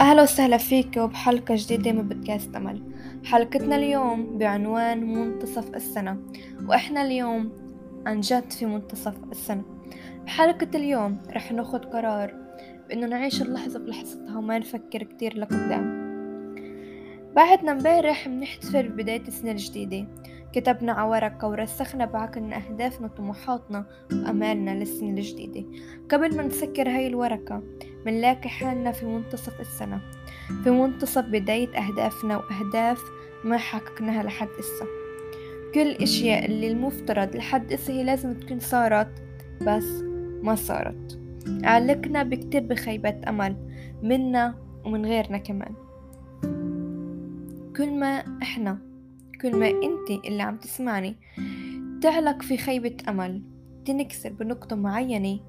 أهلا وسهلا فيك بحلقة جديدة من بودكاست أمل. حلقتنا اليوم بعنوان منتصف السنة وإحنا اليوم عن جد في منتصف السنة. بحلقة اليوم رح ناخد قرار بإنه نعيش اللحظة بلحظتها وما نفكر كتير لقدام. بعدنا امبارح بنحتفل ببداية السنة الجديدة. كتبنا على ورقة ورسخنا بعقلنا أهدافنا وطموحاتنا وأمالنا للسنة الجديدة. قبل ما نسكر هاي الورقة منلاقي حالنا في منتصف السنة في منتصف بداية أهدافنا وأهداف ما حققناها لحد إسا. كل الأشياء اللي المفترض لحد إسا هي لازم تكون صارت بس ما صارت. علقنا بكتير بخيبة أمل منا ومن غيرنا كمان. كل ما إحنا كل ما أنت اللي عم تسمعني تعلق في خيبة أمل تنكسر بنقطة معينة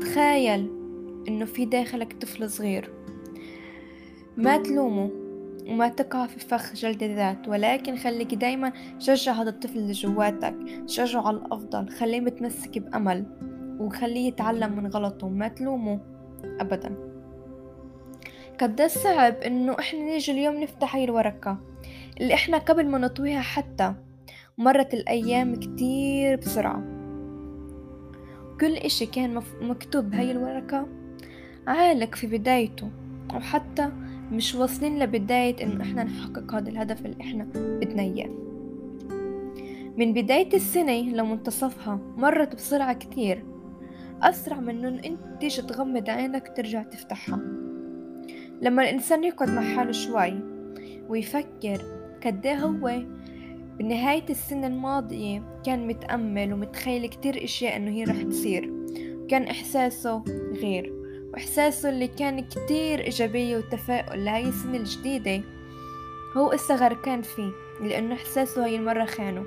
تخيل إنه في داخلك طفل صغير. ما تلومه وما تقع في فخ جلد الذات ولكن خليك دايما شجع هذا الطفل اللي جواتك شجعه على الأفضل خليه متمسك بأمل وخليه يتعلم من غلطه ما تلومه أبدا. قد صعب إنه إحنا نيجي اليوم نفتح هاي الورقة اللي إحنا قبل ما نطويها حتى مرت الأيام كتير بسرعة. كل إشي كان مكتوب بهاي الورقة عالق في بدايته أو حتى مش واصلين لبداية إنه إحنا نحقق هذا الهدف اللي إحنا بدنا إياه. من بداية السنة لمنتصفها مرت بسرعة كتير. أسرع من إنه أنت تيجي تغمض عينك وترجع تفتحها. لما الإنسان يقعد مع حاله شوي ويفكر قديه هو بنهاية السنة الماضية كان متأمل ومتخيل كتير أشياء إنه هي رح تصير كان إحساسه غير. وإحساسه اللي كان كتير إيجابية وتفاؤل لهاي السنة الجديدة هو إسا غرقان فيه لأنه إحساسه هاي المرة خانه.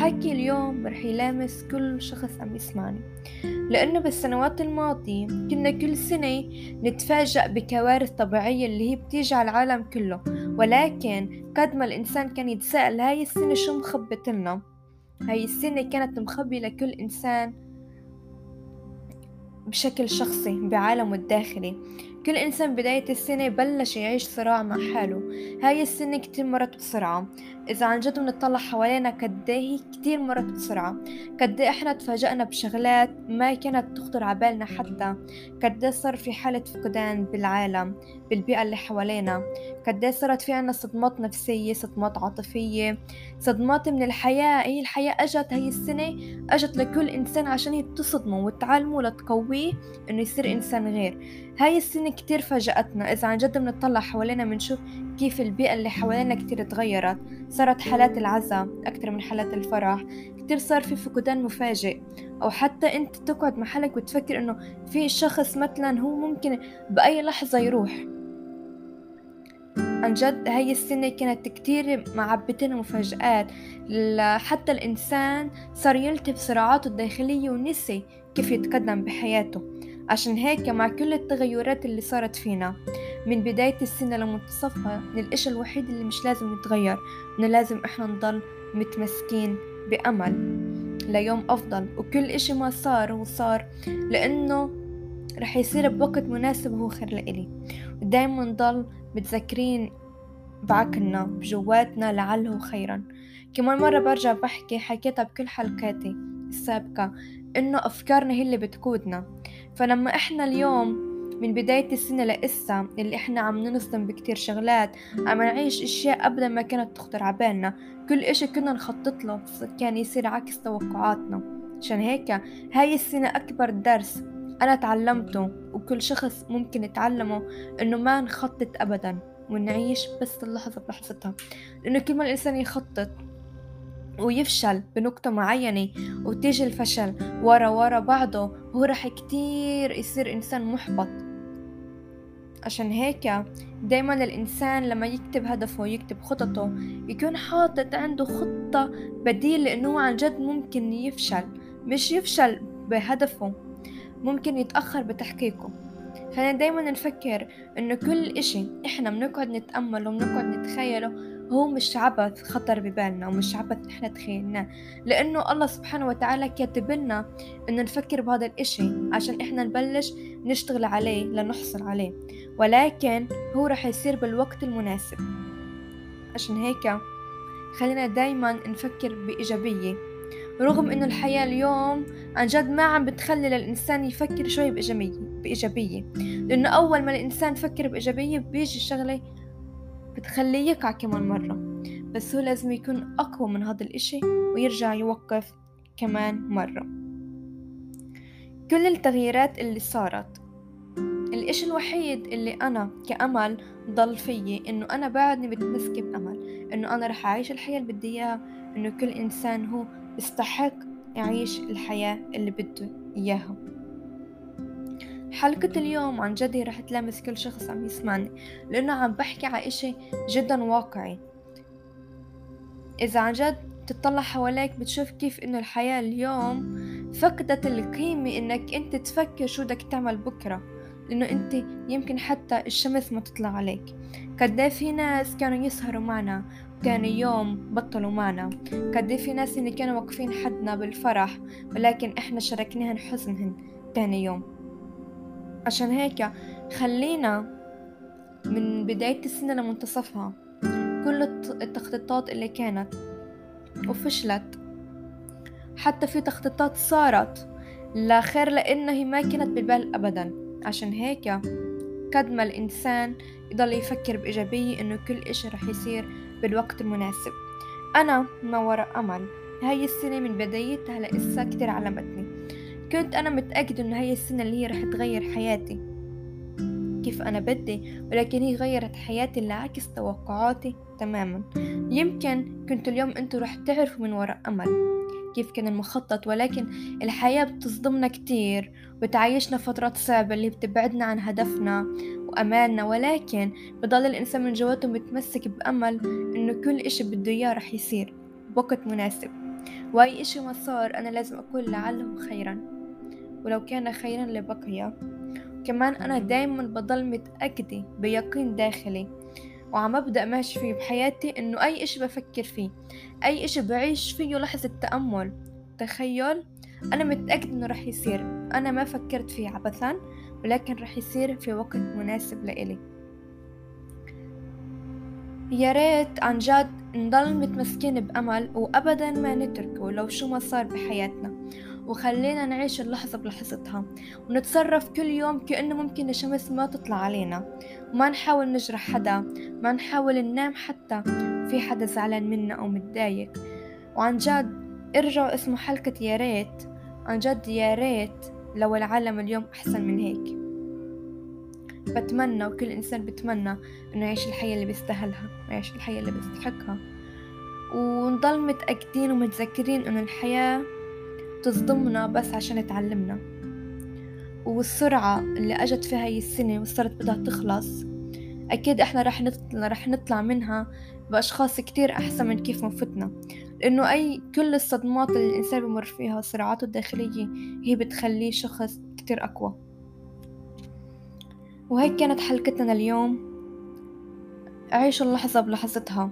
حكي اليوم رح يلامس كل شخص عم يسمعني. لأنه بالسنوات الماضية كنا كل سنة نتفاجأ بكوارث طبيعية اللي هي بتيجي على العالم كله. ولكن قد ما الإنسان كان يتساءل هاي السنة شو مخبت لنا هاي السنة كانت مخبية لكل إنسان بشكل شخصي بعالمه الداخلي. كل إنسان بداية السنة بلش يعيش صراع مع حاله. هاي السنة كتير مرت بسرعة إذا عن جد بنطلع حوالينا قد هي كتير مرت بسرعة قد إحنا تفاجأنا بشغلات ما كانت تخطر عبالنا حتى. قد صار في حالة فقدان بالعالم بالبيئة اللي حوالينا. قد صارت في عنا صدمات نفسية صدمات عاطفية. صدمات من الحياة هي الحياة أجت هي السنة أجت لكل إنسان عشان تصدمه وتعلمه لتقويه إنه يصير إنسان غير. هاي السنة كتير فاجأتنا. إذا عن جد بنطلع حوالينا بنشوف كيف البيئة اللي حوالينا كتير تغيرت. صارت حالات العزا أكتر من حالات الفرح. كتير صار في فقدان مفاجئ. أو حتى أنت تقعد محلك وتفكر إنه في شخص مثلا هو ممكن بأي لحظة يروح. عن جد هاي السنة كانت كتير معبتنا مفاجآت حتى الإنسان صار يلتف صراعاته الداخلية ونسي كيف يتقدم بحياته. عشان هيك مع كل التغيرات اللي صارت فينا من بداية السنة لمنتصفها الإشي الوحيد اللي مش لازم يتغير إنه لازم إحنا نضل متمسكين بأمل ليوم أفضل. وكل إشي ما صار هو صار لأنه رح يصير بوقت مناسب هو خير لإلي. ودايما نضل متذكرين بعقلنا بجواتنا لعله خيرا. كمان مرة برجع بحكي حكيتها بكل حلقاتي. السابقة إنه أفكارنا هي اللي بتقودنا. فلما إحنا اليوم من بداية السنة لإسا اللي إحنا عم ننصدم بكتير شغلات عم نعيش إشياء أبدا ما كانت تخطر عبالنا كل إشي كنا نخطط له كان يصير عكس توقعاتنا. عشان هيك هاي السنة أكبر درس أنا تعلمته وكل شخص ممكن يتعلمه إنه ما نخطط أبدا ونعيش بس اللحظة بلحظتها. لأنه كل ما الإنسان يخطط ويفشل بنقطة معينة وتيجي الفشل ورا ورا بعضه هو رح كتير يصير إنسان محبط. عشان هيك دايما الإنسان لما يكتب هدفه ويكتب خططه يكون حاطط عنده خطة بديل لأنه عن جد ممكن يفشل. مش يفشل بهدفه ممكن يتأخر بتحقيقه. خلينا دايما نفكر إنه كل إشي إحنا بنقعد نتأمله وبنقعد نتخيله هو مش عبث خطر ببالنا ومش عبث نحن تخيلناه. لأنه الله سبحانه وتعالى كاتب لنا إنه نفكر بهذا الإشي عشان إحنا نبلش نشتغل عليه لنحصل عليه. ولكن هو رح يصير بالوقت المناسب. عشان هيك خلينا دايما نفكر بإيجابية. رغم إنه الحياة اليوم عن جد ما عم بتخلي للإنسان يفكر شوي بإيجابية بإيجابية. لأنه أول ما الإنسان يفكر بإيجابية بيجي شغلة بتخليه يقع كمان مرة. بس هو لازم يكون أقوى من هذا الإشي ويرجع يوقف كمان مرة. كل التغييرات اللي صارت. الإشي الوحيد اللي أنا كأمل ضل فيي إنه أنا بعدني متمسكة بأمل إنه أنا رح أعيش الحياة اللي بدي إياها. إنه كل إنسان هو بيستحق يعيش الحياة اللي بده إياها. حلقة اليوم عن جد رح تلامس كل شخص عم يسمعني لأنه عم بحكي على إشي جدا واقعي. إذا عن جد تطلع حواليك بتشوف كيف إنه الحياة اليوم فقدت القيمة إنك أنت تفكر شو بدك تعمل بكرة لأنه أنت يمكن حتى الشمس ما تطلع عليك. قد في ناس كانوا يسهروا معنا كانوا يوم بطلوا معنا. قد في ناس اللي كانوا واقفين حدنا بالفرح ولكن إحنا شاركناهن حزنهن تاني يوم. عشان هيك خلينا من بداية السنة لمنتصفها. كل التخطيطات اللي كانت وفشلت. حتى في تخطيطات صارت. لا خير لأنها هي ما كانت بالبال أبدا. عشان هيك قد ما الإنسان يضل يفكر بإيجابية إنه كل إشي رح يصير بالوقت المناسب. أنا ما وراء أمل. هاي السنة من بدايتها لإسا كتير علمتني. كنت أنا متأكدة إنه هاي السنة اللي هي رح تغير حياتي. كيف أنا بدي ولكن هي غيرت حياتي لعكس توقعاتي تماما. يمكن كنت اليوم أنتوا رح تعرفوا من وراء أمل. كيف كان المخطط ولكن الحياة بتصدمنا كتير وتعيشنا فترات صعبة اللي بتبعدنا عن هدفنا وأمالنا. ولكن بضل الإنسان من جواته متمسك بأمل إنه كل إشي بده إياه رح يصير بوقت مناسب. وأي إشي ما صار أنا لازم أقول لعله خيرا. ولو كان خيرا لبقي كمان أنا دايما بضل متأكدة بيقين داخلي. وعم أبدأ ماشي فيه بحياتي إنه أي إشي بفكر فيه أي إشي بعيش فيه لحظة تأمل. تخيل أنا متأكد إنه رح يصير. أنا ما فكرت فيه عبثا ولكن رح يصير في وقت مناسب لإلي. يا ريت عن جد نضل متمسكين بأمل وأبدا ما نتركه لو شو ما صار بحياتنا. وخلينا نعيش اللحظة بلحظتها ونتصرف كل يوم كأنه ممكن الشمس ما تطلع علينا. وما نحاول نجرح حدا ما نحاول ننام حتى في حدا زعلان منا أو متضايق. وعن جد ارجعوا اسمه حلقة يا ريت. عن جد يا ريت لو العالم اليوم أحسن من هيك. بتمنى وكل إنسان بتمنى إنه يعيش الحياة اللي بيستاهلها ويعيش الحياة اللي بيستحقها. ونضل متأكدين ومتذكرين إنه الحياة تصدمنا بس عشان تعلمنا. والسرعة اللي أجت في هاي السنة وصارت بدها تخلص أكيد إحنا رح نطلع, رح نطلع منها بأشخاص كتير أحسن من كيف ما فتنا لأنه أي كل الصدمات اللي الإنسان بمر فيها وصراعاته الداخلية هي بتخليه شخص كتير أقوى. وهيك كانت حلقتنا اليوم. عيشوا اللحظة بلحظتها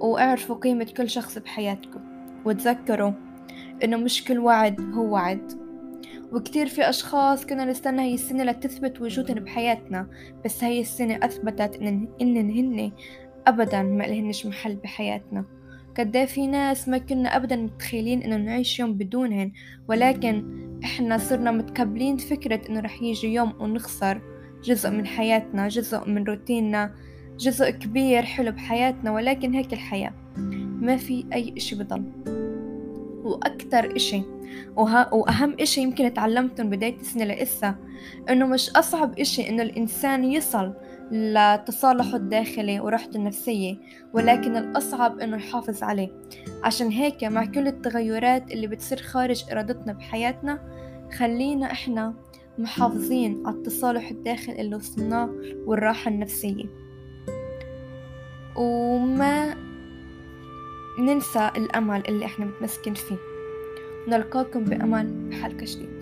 واعرفوا قيمة كل شخص بحياتكم وتذكروا إنه مش كل وعد هو وعد. وكتير في أشخاص كنا نستنى هاي السنة لتثبت وجودهم بحياتنا بس هاي السنة أثبتت إن إنن هن أبدا ما لهنش محل بحياتنا. قد في ناس ما كنا أبدا متخيلين إنه نعيش يوم بدونهن ولكن إحنا صرنا متقبلين فكرة إنه رح يجي يوم ونخسر جزء من حياتنا جزء من روتيننا جزء كبير حلو بحياتنا ولكن هيك الحياة. ما في أي إشي بضل. وأكتر إشي وها وأهم إشي يمكن تعلمته من بداية السنة لإسا إنه مش أصعب إشي إنه الإنسان يصل لتصالحه الداخلي وراحته النفسية ولكن الأصعب إنه يحافظ عليه. عشان هيك مع كل التغيرات اللي بتصير خارج إرادتنا بحياتنا خلينا إحنا محافظين على التصالح الداخلي اللي وصلناه والراحة النفسية. وما ننسى الأمل اللي إحنا متمسكين فيه. نلقاكم بأمل بحلقة جديدة.